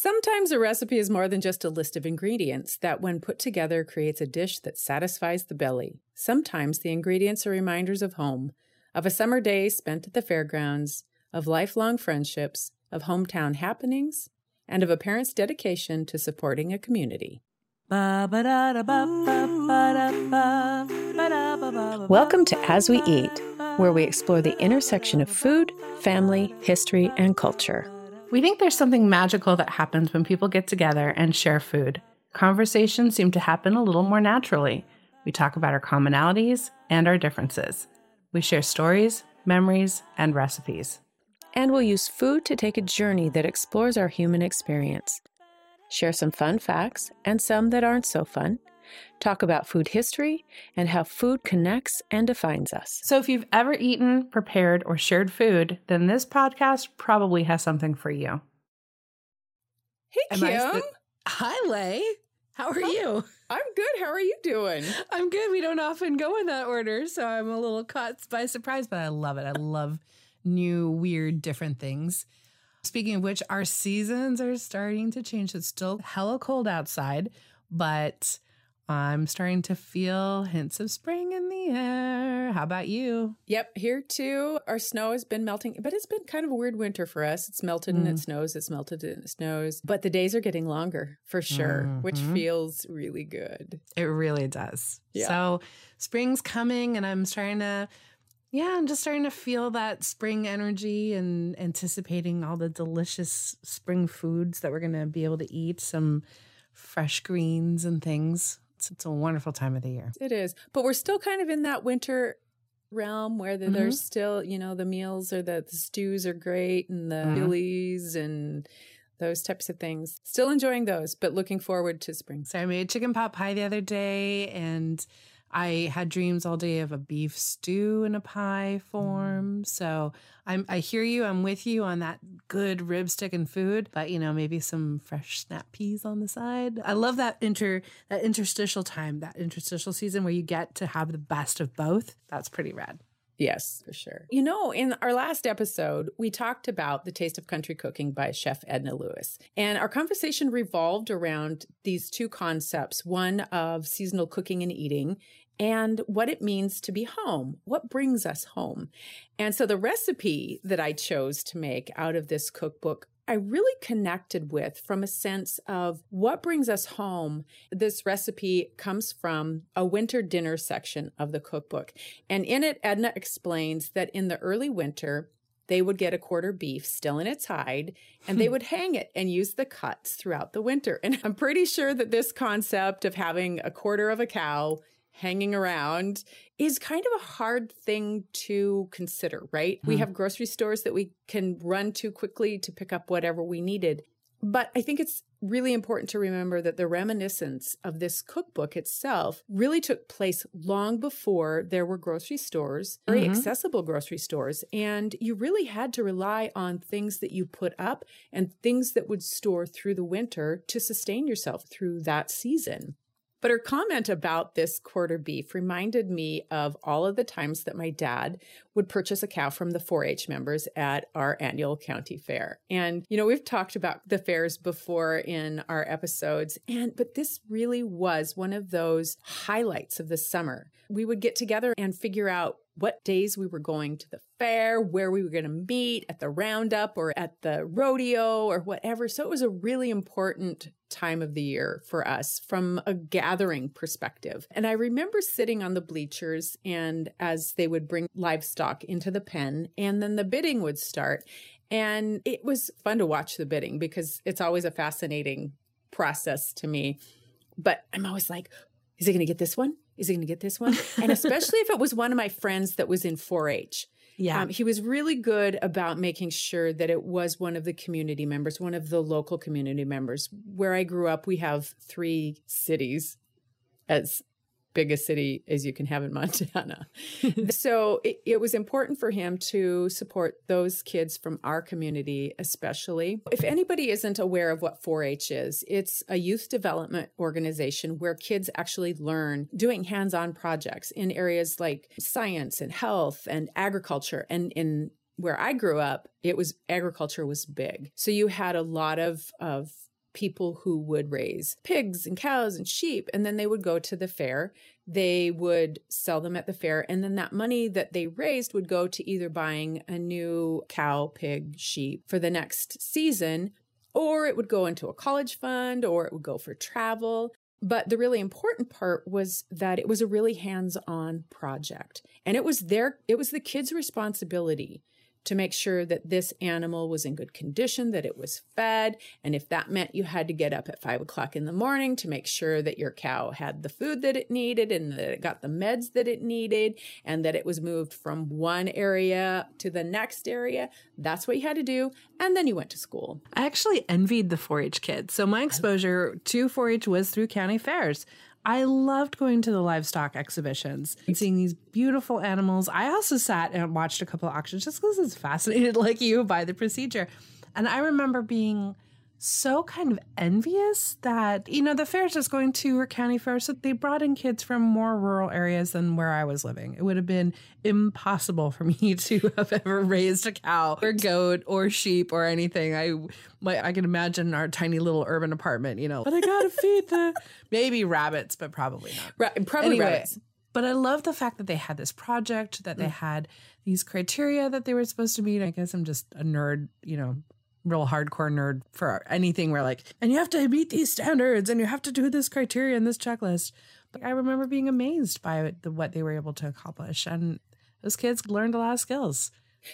Sometimes a recipe is more than just a list of ingredients that, when put together, creates a dish that satisfies the belly. Sometimes the ingredients are reminders of home, of a summer day spent at the fairgrounds, of lifelong friendships, of hometown happenings, and of a parent's dedication to supporting a community. Welcome to As We Eat, where we explore the intersection of food, family, history, and culture. We think there's something magical that happens when people get together and share food. Conversations seem to happen a little more naturally. We talk about our commonalities and our differences. We share stories, memories, and recipes. And we'll use food to take a journey that explores our human experience. Share some fun facts and some that aren't so fun talk about food history and how food connects and defines us. So, if you've ever eaten, prepared, or shared food, then this podcast probably has something for you. Hey, Am Kim. Hi, Lay. How are oh, you? I'm good. How are you doing? I'm good. We don't often go in that order, so I'm a little caught by surprise, but I love it. I love new, weird, different things. Speaking of which, our seasons are starting to change. It's still hella cold outside, but I'm starting to feel hints of spring in the air. How about you? Yep, here too. Our snow has been melting, but it's been kind of a weird winter for us. It's melted mm. and it snows, it's melted and it snows. But the days are getting longer for sure, mm-hmm. which feels really good. It really does. Yeah. So spring's coming and I'm starting to yeah, I'm just starting to feel that spring energy and anticipating all the delicious spring foods that we're going to be able to eat. Some fresh greens and things. It's, it's a wonderful time of the year. It is. But we're still kind of in that winter realm where the, mm-hmm. there's still, you know, the meals or the, the stews are great and the mm and those types of things. Still enjoying those, but looking forward to spring. So I made chicken pot pie the other day and I had dreams all day of a beef stew in a pie form. Mm. So I'm, I hear you. I'm with you on that good rib stick and food, but you know, maybe some fresh snap peas on the side. I love that inter, that interstitial time, that interstitial season where you get to have the best of both. That's pretty rad. Yes, for sure. You know, in our last episode, we talked about The Taste of Country Cooking by Chef Edna Lewis. And our conversation revolved around these two concepts one of seasonal cooking and eating, and what it means to be home, what brings us home. And so the recipe that I chose to make out of this cookbook I really connected with from a sense of what brings us home. This recipe comes from a winter dinner section of the cookbook. And in it, Edna explains that in the early winter, they would get a quarter beef still in its hide and they hmm. would hang it and use the cuts throughout the winter. And I'm pretty sure that this concept of having a quarter of a cow hanging around is kind of a hard thing to consider, right? We hmm. have grocery stores that we can run to quickly to pick up whatever we needed. But I think it's really important to remember that the reminiscence of this cookbook itself really took place long before there were grocery stores, very mm-hmm. accessible grocery stores. And you really had to rely on things that you put up and things that would store through the winter to sustain yourself through that season. But her comment about this quarter beef reminded me of all of the times that my dad would purchase a cow from the 4 H members at our annual county fair. And, you know, we've talked about the fairs before in our episodes, and but this really was one of those highlights of the summer. We would get together and figure out what days we were going to the fair, where we were going to meet at the roundup or at the rodeo or whatever. So it was a really important time of the year for us from a gathering perspective. And I remember sitting on the bleachers and as they would bring livestock into the pen and then the bidding would start. And it was fun to watch the bidding because it's always a fascinating process to me. But I'm always like, is he going to get this one? Is he going to get this one? And especially if it was one of my friends that was in 4 H. Yeah. Um, he was really good about making sure that it was one of the community members, one of the local community members. Where I grew up, we have three cities as big a city as you can have in Montana. so it, it, was important for him to support those kids from our community, especially. If anybody isn't aware of what 4 H is, it's a youth development organization where kids actually learn doing hands on projects in areas like science and health and agriculture and in where I grew up, it was agriculture was big. So you had a lot of of people who would raise pigs and cows and sheep and then they would go to the fair. They would sell them at the fair and then that money that they raised would go to either buying a new cow, pig, sheep for the next season or it would go into a college fund or it would go for travel. But the really important part was that it was a really hands on project. And it was their, it was the kids' responsibility to make sure that this animal was in good condition, that it was fed. And if that meant you had to get up at five o'clock in the morning to make sure that your cow had the food that it needed and that it got the meds that it needed and that it was moved from one area to the next area, that's what you had to do. And then you went to school. I actually envied the 4 H kids. So my exposure to 4 H was through county fairs. I loved going to the livestock exhibitions and seeing these beautiful animals. I also sat and watched a couple of auctions just because it's fascinated, like you, by the procedure. And I remember being so kind of envious that, you know, the fairs I was going to were county fairs. So they brought in kids from more rural areas than where I was living. It would have been impossible for me to have ever raised a cow or goat or sheep or anything. I my, I can imagine our tiny little urban apartment, you know, but I got to feed the maybe rabbits, but probably not. Ra- probably anyway, rabbits. But I love the fact that they had this project, that they mm. had these criteria that they were supposed to meet. I guess I'm just a nerd, you know, real hardcore nerd for anything where like, and you have to meet these standards and you have to do this criteria and this checklist. But I remember being amazed by the, what they were able to accomplish. And those kids learned a lot of skills.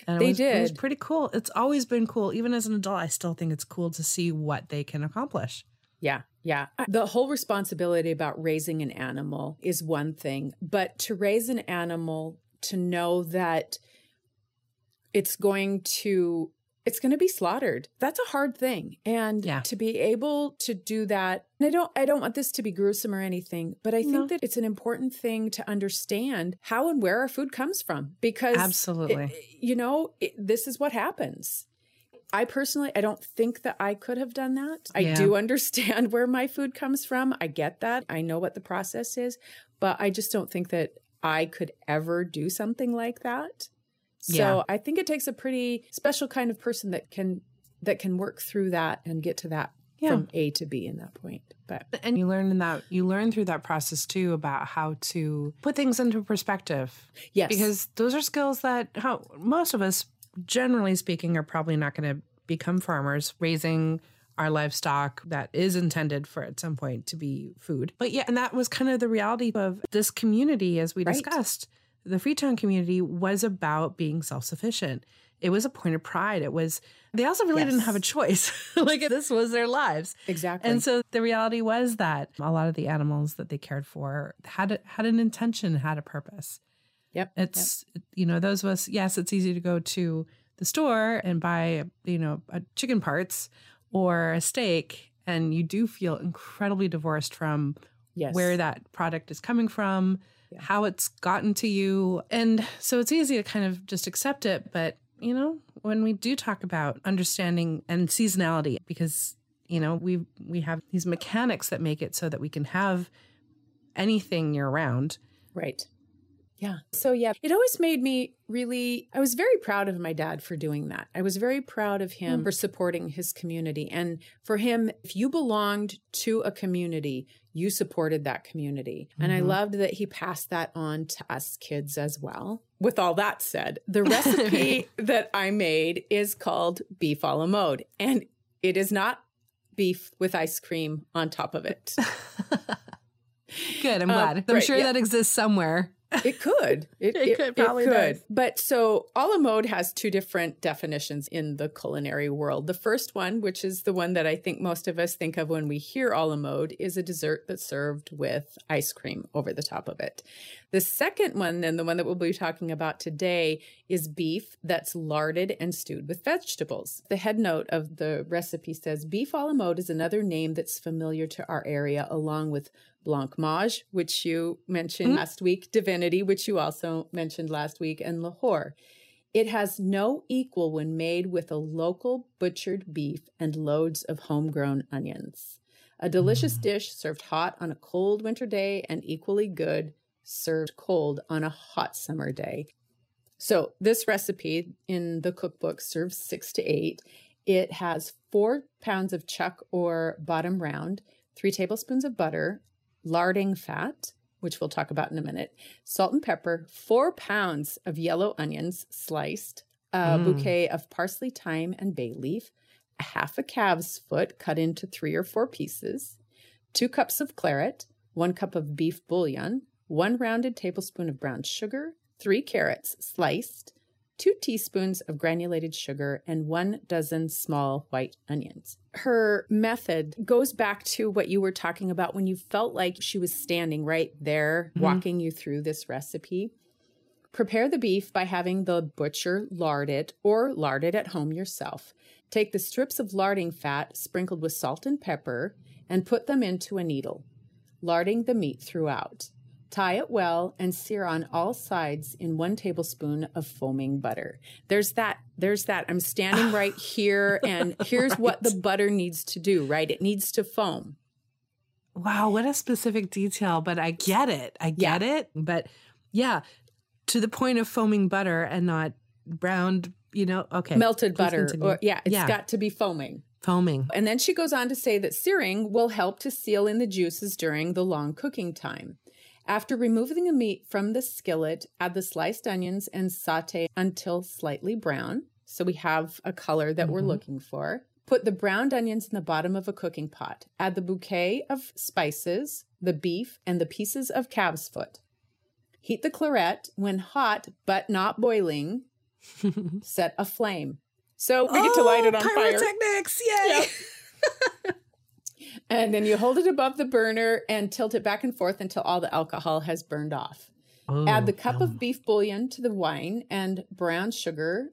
And they was, did. It was pretty cool. It's always been cool. Even as an adult, I still think it's cool to see what they can accomplish. Yeah. Yeah. The whole responsibility about raising an animal is one thing, but to raise an animal, to know that it's going to it's going to be slaughtered. That's a hard thing. And yeah. to be able to do that, and I don't I don't want this to be gruesome or anything, but I think no. that it's an important thing to understand how and where our food comes from because Absolutely. It, you know, it, this is what happens. I personally I don't think that I could have done that. I yeah. do understand where my food comes from. I get that. I know what the process is, but I just don't think that I could ever do something like that. So yeah. I think it takes a pretty special kind of person that can that can work through that and get to that yeah. from A to B in that point. But and you learn in that you learn through that process too about how to put things into perspective. Yes. Because those are skills that how most of us generally speaking are probably not going to become farmers raising our livestock that is intended for at some point to be food. But yeah, and that was kind of the reality of this community as we right. discussed the Freetown community was about being self sufficient. It was a point of pride. It was, they also really yes. didn't have a choice. like this was their lives. Exactly. And so the reality was that a lot of the animals that they cared for had, had an intention, had a purpose. Yep. It's, yep. you know, those of us, yes, it's easy to go to the store and buy, you know, chicken parts or a steak. And you do feel incredibly divorced from yes. where that product is coming from, yeah. how it's gotten to you. And so it's easy to kind of just accept it. But, you know, when we do talk about understanding and seasonality, because, you know, we we have these mechanics that make it so that we can have anything year round. Right. Yeah. So, yeah, it always made me really, I was very proud of my dad for doing that. I was very proud of him mm. for supporting his community. And for him, if you belonged to a community, you supported that community. Mm-hmm. And I mm-hmm. loved that he passed that on to us kids as well. With all that said, the recipe that I made is called beef a la mode. And it is not beef with ice cream on top of it. Good. I'm glad. Um, I'm right, sure yeah. that exists somewhere. It could. It, it, it could probably it could. But so a la mode has two different definitions in the culinary world. The first one, which is the one that I think most of us think of when we hear a la mode, is a dessert that's served with ice cream over the top of it. The second one, then the one that we'll be talking about today, is beef that's larded and stewed with vegetables. The head note of the recipe says beef a la mode is another name that's familiar to our area, along with Blancmange, which you mentioned mm-hmm. last week, Divinity, which you also mentioned last week, and Lahore. It has no equal when made with a local butchered beef and loads of homegrown onions. A delicious mm. dish served hot on a cold winter day and equally good served cold on a hot summer day. So, this recipe in the cookbook serves six to eight. It has four pounds of chuck or bottom round, three tablespoons of butter, larding fat, which we'll talk about in a minute, salt and pepper, four pounds of yellow onions sliced, a Mm. bouquet of parsley, thyme, and bay leaf, a half a calf's foot cut into three or four pieces, two cups of claret, one cup of beef bouillon, one rounded tablespoon of brown sugar, three carrots sliced, two teaspoons of granulated sugar, and one dozen small white onions. Her method goes back to what you were talking about when you felt like she was standing right there Mhm. walking you through this recipe. Prepare the beef by having the butcher lard it or lard it at home yourself. Take the strips of larding fat sprinkled with salt and pepper and put them into a needle, larding the meat throughout. Tie it well and sear on all sides in one tablespoon of foaming butter. There's that, there's that. I'm standing ah. right here, and here's what the butter needs to do, right? It needs to foam. Wow, what a specific detail, but I get it. I get it. But yeah, to the point of foaming butter and not browned, you know, okay. Melted butter. continue. Or, yeah, it's Yeah. got to be foaming. foaming. And then she goes on to say that searing will help to seal in the juices during the long cooking time. After removing the meat from the skillet, add the sliced onions and saute until slightly brown. So we have a color that we're Mhm. looking for. Put the browned onions in the bottom of a cooking pot. Add the bouquet of spices, the beef, and the pieces of calf's foot. Heat the claret when hot but not boiling. Set a flame. So we get to light it on fire. Pyrotechnics, yay! And then you hold it above the burner and tilt it back and forth until all the alcohol has burned off. Oh, Add the cup of beef bouillon to the wine and brown sugar.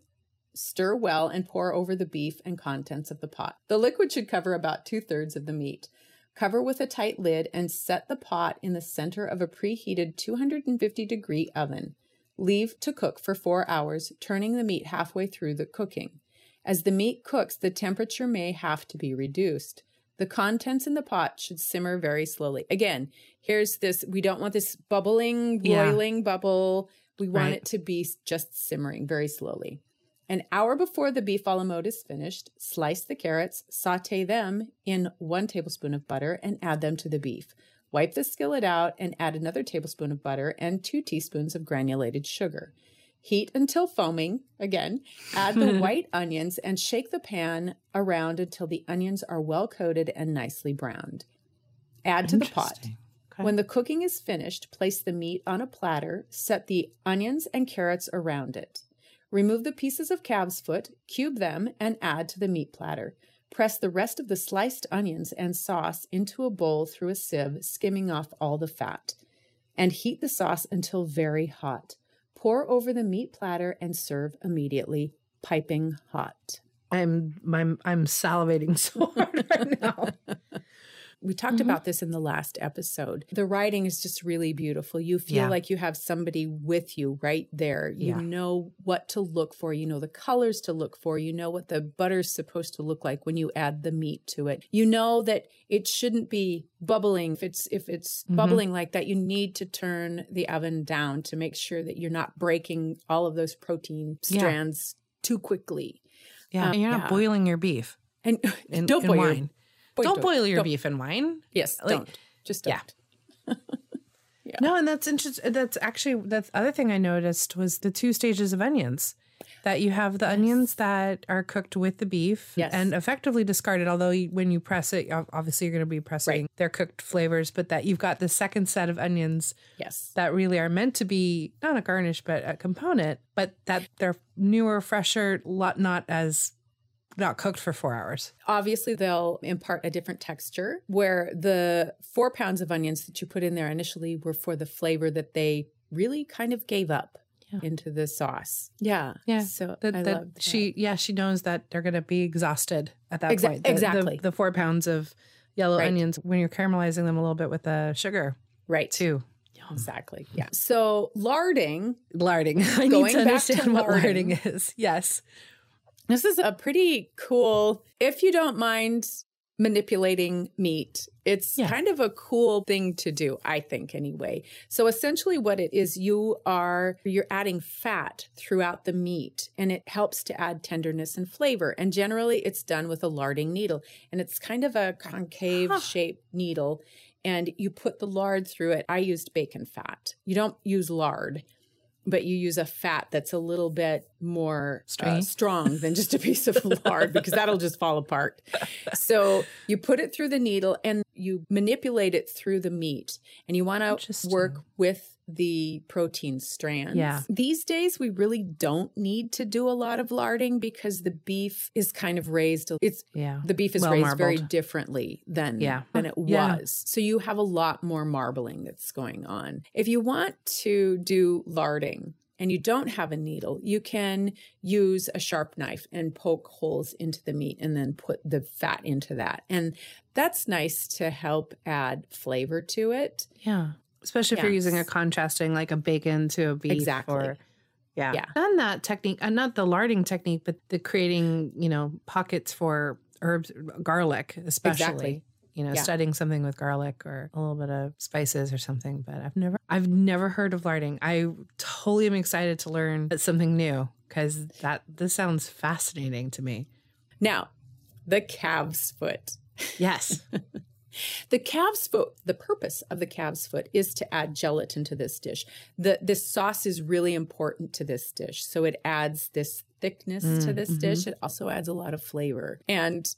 Stir well and pour over the beef and contents of the pot. The liquid should cover about two thirds of the meat. Cover with a tight lid and set the pot in the center of a preheated 250 degree oven. Leave to cook for four hours, turning the meat halfway through the cooking. As the meat cooks, the temperature may have to be reduced. The contents in the pot should simmer very slowly. Again, here's this we don't want this bubbling, Yeah. boiling bubble. We want Right. it to be just simmering very slowly. An hour before the beef a la mode is finished, slice the carrots, saute them in one tablespoon of butter, and add them to the beef. Wipe the skillet out and add another tablespoon of butter and two teaspoons of granulated sugar. Heat until foaming. Again, add the white onions and shake the pan around until the onions are well coated and nicely browned. Add to the pot. Okay. When the cooking is finished, place the meat on a platter, set the onions and carrots around it. Remove the pieces of calf's foot, cube them, and add to the meat platter. Press the rest of the sliced onions and sauce into a bowl through a sieve, skimming off all the fat. And heat the sauce until very hot. Pour over the meat platter and serve immediately, piping hot. I'm I'm I'm salivating so hard right now. We talked Mhm. about this in the last episode. The writing is just really beautiful. You feel Yeah. like you have somebody with you right there. You Yeah. know what to look for. You know the colors to look for. You know what the butter's supposed to look like when you add the meat to it. You know that it shouldn't be bubbling. If it's if it's Mhm. bubbling like that, you need to turn the oven down to make sure that you're not breaking all of those protein Yeah. strands too quickly. Yeah, Um, and you're not yeah. boiling your beef And in, don't boil wine. Your don't, don't- boil your don't- beef in wine. Yes, Like- don't. Just Yeah. don't. Yeah. No, and that's interesting. That's actually that's the other thing I noticed was the two stages of onions. That you have the Yes. onions that are cooked with the beef Yes. and effectively discarded. Although you, when you press it, obviously you're going to be pressing their cooked flavors, but that you've got the second set of onions Yes. that really are meant to be not a garnish but a component, but that they're newer, fresher, lot not as not cooked for four hours. Obviously, they'll impart a different texture where the four pounds of onions that you put in there initially were for the flavor that they really kind of gave up Yeah. into the sauce. Yeah. Yeah. So That, I that love that. she, yeah, she knows that they're going to be exhausted at that Exa- point. The- the- exactly. The, four pounds of yellow Right. onions when you're caramelizing them a little bit with the sugar right. too. Exactly. Yeah. So larding, Larding. I Going need to back to understand what larding. larding is. Yes. This is a pretty cool, if you don't mind manipulating meat. It's Yeah. kind of a cool thing to do, I think anyway. So essentially what it is you are you're adding fat throughout the meat and it helps to add tenderness and flavor. And generally it's done with a larding needle and it's kind of a concave Huh. shaped needle and you put the lard through it. I used bacon fat. You don't use lard. But you use a fat that's a little bit more uh, strong than just a piece of lard because that'll just fall apart. So you put it through the needle and you manipulate it through the meat, and you want to work with the protein strands. Yeah. These days, we really don't need to do a lot of larding because the beef is kind of raised. It's Yeah. the beef is Well raised very differently than Yeah. than it Yeah. was. So you have a lot more marbling that's going on. If you want to do larding and you don't have a needle, you can use a sharp knife and poke holes into the meat and then put the fat into that. And that's nice to help add flavor to it. Yeah. Especially if you're using a contrasting like a bacon to a beef Exactly. or yeah. Yeah. And that technique, and not the larding technique, but the creating, you know, pockets for herbs, garlic, especially. Exactly. You know, Yeah. studying something with garlic or a little bit of spices or something. But I've never, I've never heard of larding. I totally am excited to learn something new because that this sounds fascinating to me. Now, the calf's foot. Yes. The calf's foot, the purpose of the calf's foot is to add gelatin to this dish. The this sauce is really important to this dish. So it adds this thickness to Mm, this mhm. dish. It also adds a lot of flavor. And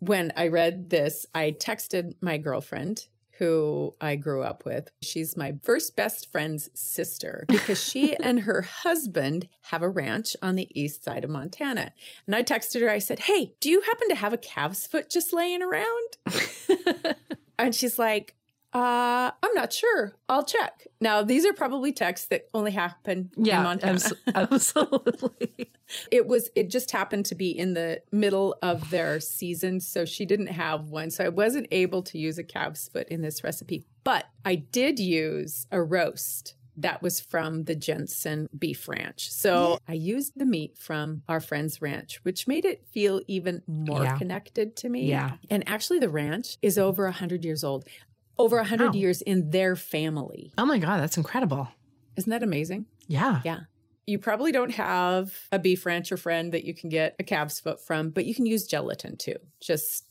when I read this, I texted my girlfriend who I grew up with. She's my first best friend's sister because she and her husband have a ranch on the east side of Montana. And I texted her, I said, Hey, do you happen to have a calf's foot just laying around? And she's like, uh, I'm not sure. I'll check. Now, these are probably texts that only happen in. Montana. abs- absolutely. It was, it just happened to be in the middle of their season. So she didn't have one. So I wasn't able to use a calf's foot in this recipe, but I did use a roast. That was from the Jensen Beef Ranch. So I used the meat from our friend's ranch, which made it feel even more Yeah. connected to me. Yeah. And actually, the ranch is over 100 years old, over 100 Wow. years in their family. Oh my God, that's incredible. Isn't that amazing? Yeah. Yeah. You probably don't have a beef rancher friend that you can get a calf's foot from, but you can use gelatin too. Just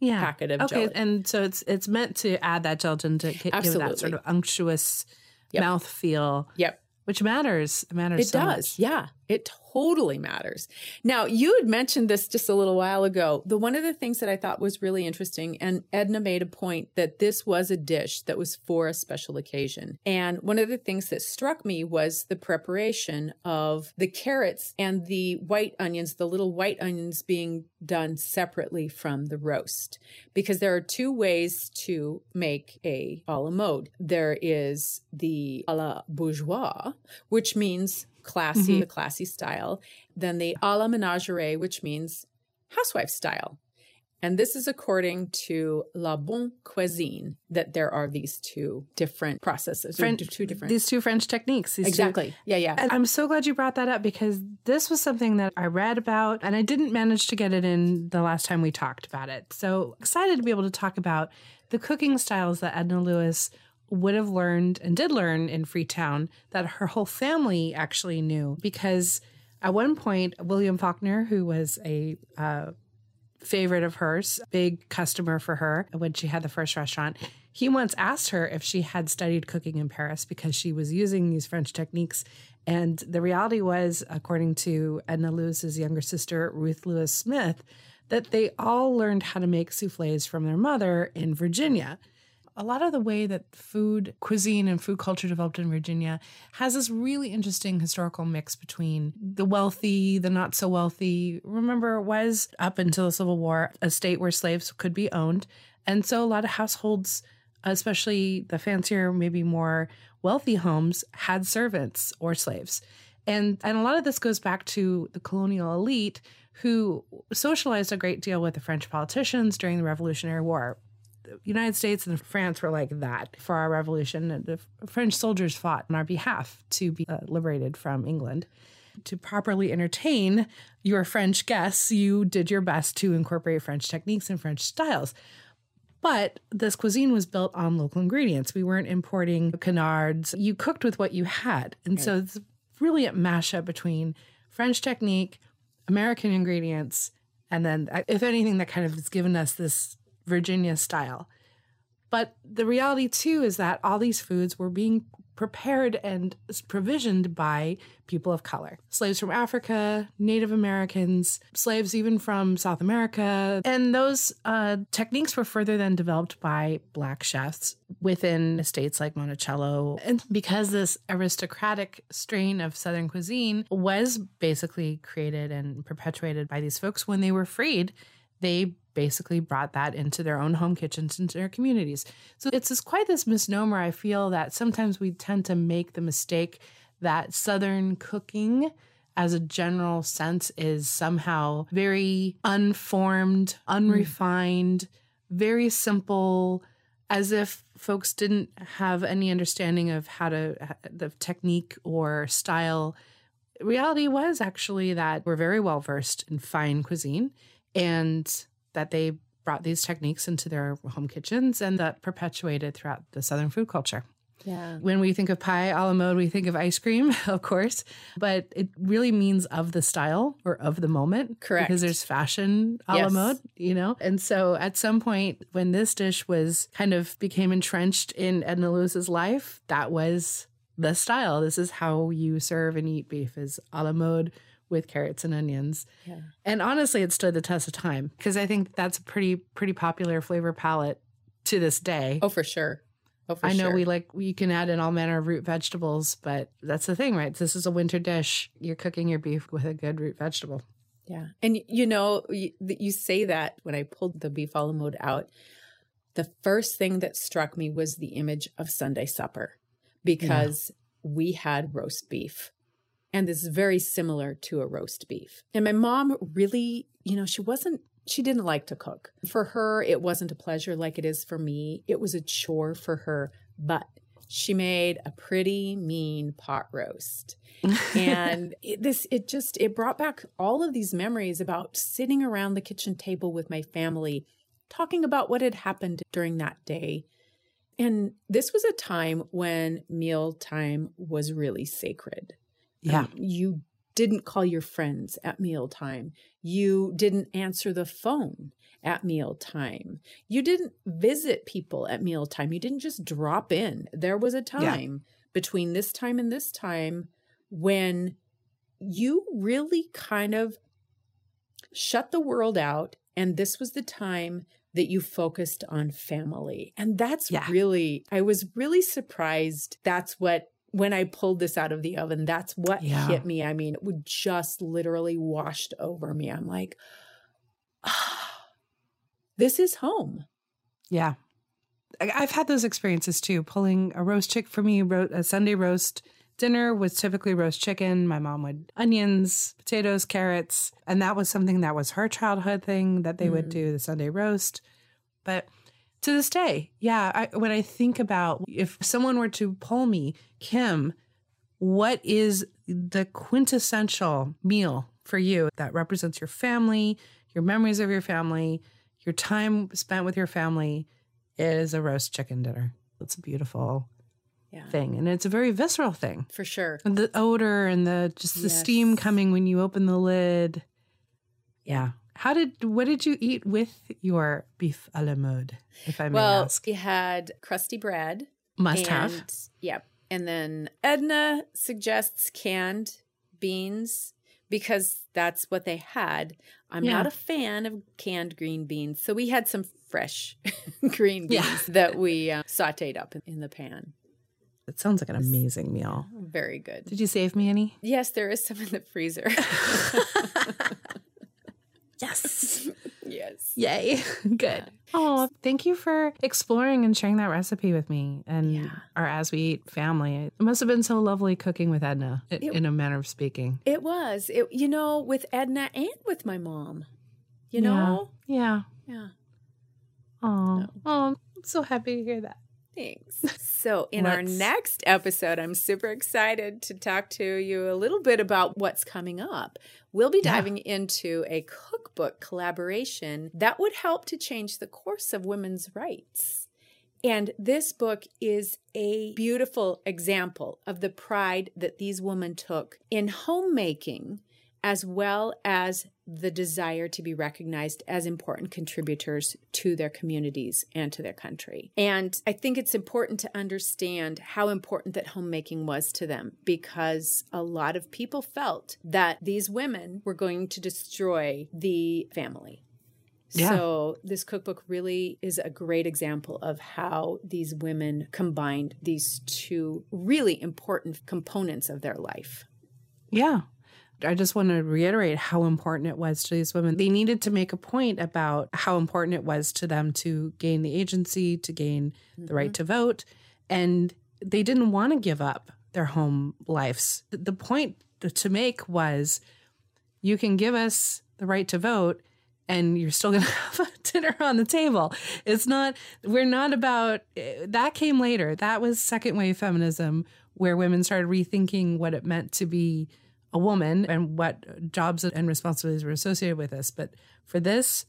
Yeah. packet of okay, gelatin. and so it's it's meant to add that gelatin to gi- give that sort of unctuous Yep. mouth feel, Yep. which matters. It matters. It so does. much. Yeah. It totally matters. Now, you had mentioned this just a little while ago. The one of the things that I thought was really interesting, and Edna made a point that this was a dish that was for a special occasion. And one of the things that struck me was the preparation of the carrots and the white onions, the little white onions being done separately from the roast. Because there are two ways to make a a la mode. There is the a la bourgeois, which means classy, Mhm. the classy style. Then the a la menagerie, which means housewife style. And this is according to La Bonne Cuisine that there are these two different processes, French, two different. these two French techniques. These two- exactly. Yeah, yeah. And I'm so glad you brought that up because this was something that I read about and I didn't manage to get it in the last time we talked about it. So excited to be able to talk about the cooking styles that Edna Lewis would have learned and did learn in Freetown that her whole family actually knew because at one point William Faulkner who was a uh, favorite of hers, big customer for her when she had the first restaurant. He once asked her if she had studied cooking in Paris because she was using these French techniques. And the reality was, according to Edna Lewis's younger sister, Ruth Lewis Smith, that they all learned how to make souffles from their mother in Virginia. A lot of the way that food cuisine and food culture developed in Virginia has this really interesting historical mix between the wealthy, the not so wealthy. Remember, it was up until the Civil War a state where slaves could be owned. And so a lot of households, especially the fancier, maybe more wealthy homes, had servants or slaves. And, and a lot of this goes back to the colonial elite who socialized a great deal with the French politicians during the Revolutionary War. The United States and France were like that for our revolution. and The French soldiers fought on our behalf to be uh, liberated from England. to properly entertain your French guests, you did your best to incorporate French techniques and French styles. But this cuisine was built on local ingredients. We weren't importing canards. You cooked with what you had. And so it's really a mashup between French technique, American ingredients, and then, uh, if anything, that kind of has given us this Virginia style. But the reality, too, is that all these foods were being prepared and provisioned by people of color slaves from Africa, Native Americans, slaves even from South America. And those uh, techniques were further then developed by Black chefs within states like Monticello. And because this aristocratic strain of Southern cuisine was basically created and perpetuated by these folks when they were freed, they basically brought that into their own home kitchens into their communities. So it's this, quite this misnomer. I feel that sometimes we tend to make the mistake that Southern cooking as a general sense is somehow very unformed, unrefined, mm. very simple, as if folks didn't have any understanding of how to, the technique or style. Reality was actually that we're very well versed in fine cuisine and that they brought these techniques into their home kitchens and that perpetuated throughout the Southern food culture. Yeah. When we think of pie a la mode, we think of ice cream, of course, but it really means of the style or of the moment. Correct. Because there's fashion a yes. la mode, you know? And so at some point, when this dish was kind of became entrenched in Edna Lewis's life, that was the style. This is how you serve and eat beef is a la mode with carrots and onions. Yeah. And honestly, it stood the test of time because I think that's a pretty pretty popular flavor palette to this day. Oh, for sure. Oh, for sure. I know sure. we like you can add in all manner of root vegetables, but that's the thing, right? This is a winter dish. You're cooking your beef with a good root vegetable. Yeah. And you know, you, you say that when I pulled the beef a la mode out, the first thing that struck me was the image of Sunday supper because yeah. we had roast beef and this is very similar to a roast beef. And my mom really, you know, she wasn't she didn't like to cook. For her, it wasn't a pleasure like it is for me. It was a chore for her, but she made a pretty mean pot roast. and it, this it just it brought back all of these memories about sitting around the kitchen table with my family talking about what had happened during that day. And this was a time when mealtime was really sacred. Yeah. Um, you didn't call your friends at mealtime. You didn't answer the phone at mealtime. You didn't visit people at mealtime. You didn't just drop in. There was a time yeah. between this time and this time when you really kind of shut the world out. And this was the time that you focused on family. And that's yeah. really, I was really surprised that's what when I pulled this out of the oven, that's what yeah. hit me. I mean, it would just literally washed over me. I'm like, oh, this is home. Yeah. I've had those experiences too. Pulling a roast chick for me, wrote a Sunday roast dinner was typically roast chicken. My mom would onions, potatoes, carrots, and that was something that was her childhood thing that they mm. would do the Sunday roast. But to this day, yeah, I, when I think about if someone were to pull me, Kim, what is the quintessential meal for you that represents your family, your memories of your family, your time spent with your family? Is a roast chicken dinner. It's a beautiful yeah. thing, and it's a very visceral thing for sure. And the odor and the just the yes. steam coming when you open the lid. Yeah, how did what did you eat with your beef a la mode, if I may well, ask? we had crusty bread. Must and, have. Yep. And then Edna suggests canned beans because that's what they had. I'm yeah. not a fan of canned green beans, so we had some fresh green beans yeah. that we uh, sautéed up in the pan. It sounds like an amazing meal. Very good. Did you save me any? Yes, there is some in the freezer. Yes. yes. Yay. Good. Oh, thank you for exploring and sharing that recipe with me and yeah. our As We Eat family. It must have been so lovely cooking with Edna, it, in a manner of speaking. It was. It, you know, with Edna and with my mom. You know? Yeah. Yeah. Oh, no. oh, I'm so happy to hear that. Thanks. So, in our next episode, I'm super excited to talk to you a little bit about what's coming up. We'll be diving yeah. into a cookbook collaboration that would help to change the course of women's rights. And this book is a beautiful example of the pride that these women took in homemaking as well as the desire to be recognized as important contributors to their communities and to their country. And I think it's important to understand how important that homemaking was to them because a lot of people felt that these women were going to destroy the family. Yeah. So, this cookbook really is a great example of how these women combined these two really important components of their life. Yeah. I just want to reiterate how important it was to these women. They needed to make a point about how important it was to them to gain the agency, to gain mm-hmm. the right mm-hmm. to vote. And they didn't want to give up their home lives. The point to make was you can give us the right to vote and you're still going to have dinner on the table. It's not, we're not about, that came later. That was second wave feminism where women started rethinking what it meant to be a woman and what jobs and responsibilities were associated with this. But for this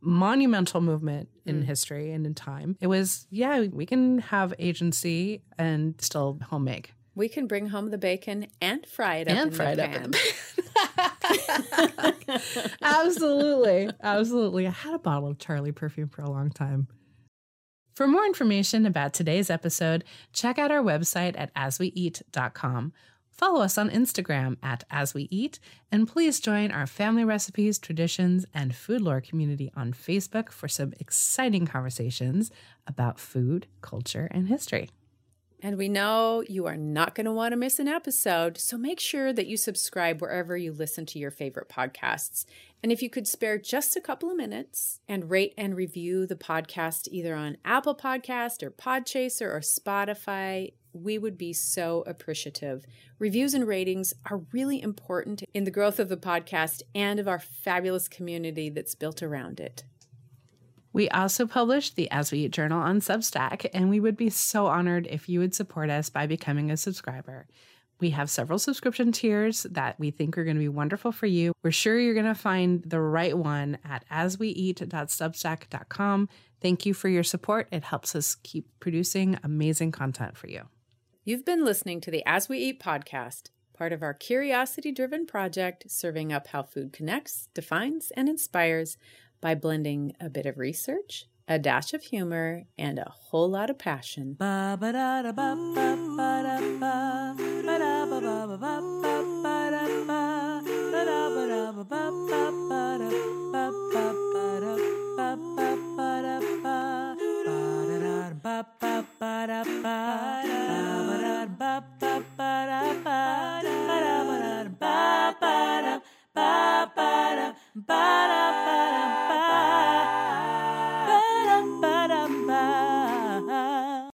monumental movement in mm. history and in time, it was, yeah, we can have agency and still homemade. We can bring home the bacon and fry it up and fry it up in the absolutely. Absolutely. I had a bottle of Charlie perfume for a long time. For more information about today's episode, check out our website at asweeat.com Follow us on Instagram at As We Eat, and please join our family recipes, traditions, and food lore community on Facebook for some exciting conversations about food, culture, and history. And we know you are not going to want to miss an episode, so make sure that you subscribe wherever you listen to your favorite podcasts. And if you could spare just a couple of minutes and rate and review the podcast either on Apple Podcast or Podchaser or Spotify, we would be so appreciative. Reviews and ratings are really important in the growth of the podcast and of our fabulous community that's built around it. We also publish the As We Eat Journal on Substack, and we would be so honored if you would support us by becoming a subscriber. We have several subscription tiers that we think are going to be wonderful for you. We're sure you're going to find the right one at asweeat.substack.com. Thank you for your support. It helps us keep producing amazing content for you. You've been listening to the As We Eat podcast, part of our curiosity driven project serving up how food connects, defines, and inspires by blending a bit of research, a dash of humor, and a whole lot of passion ba ba ba da ba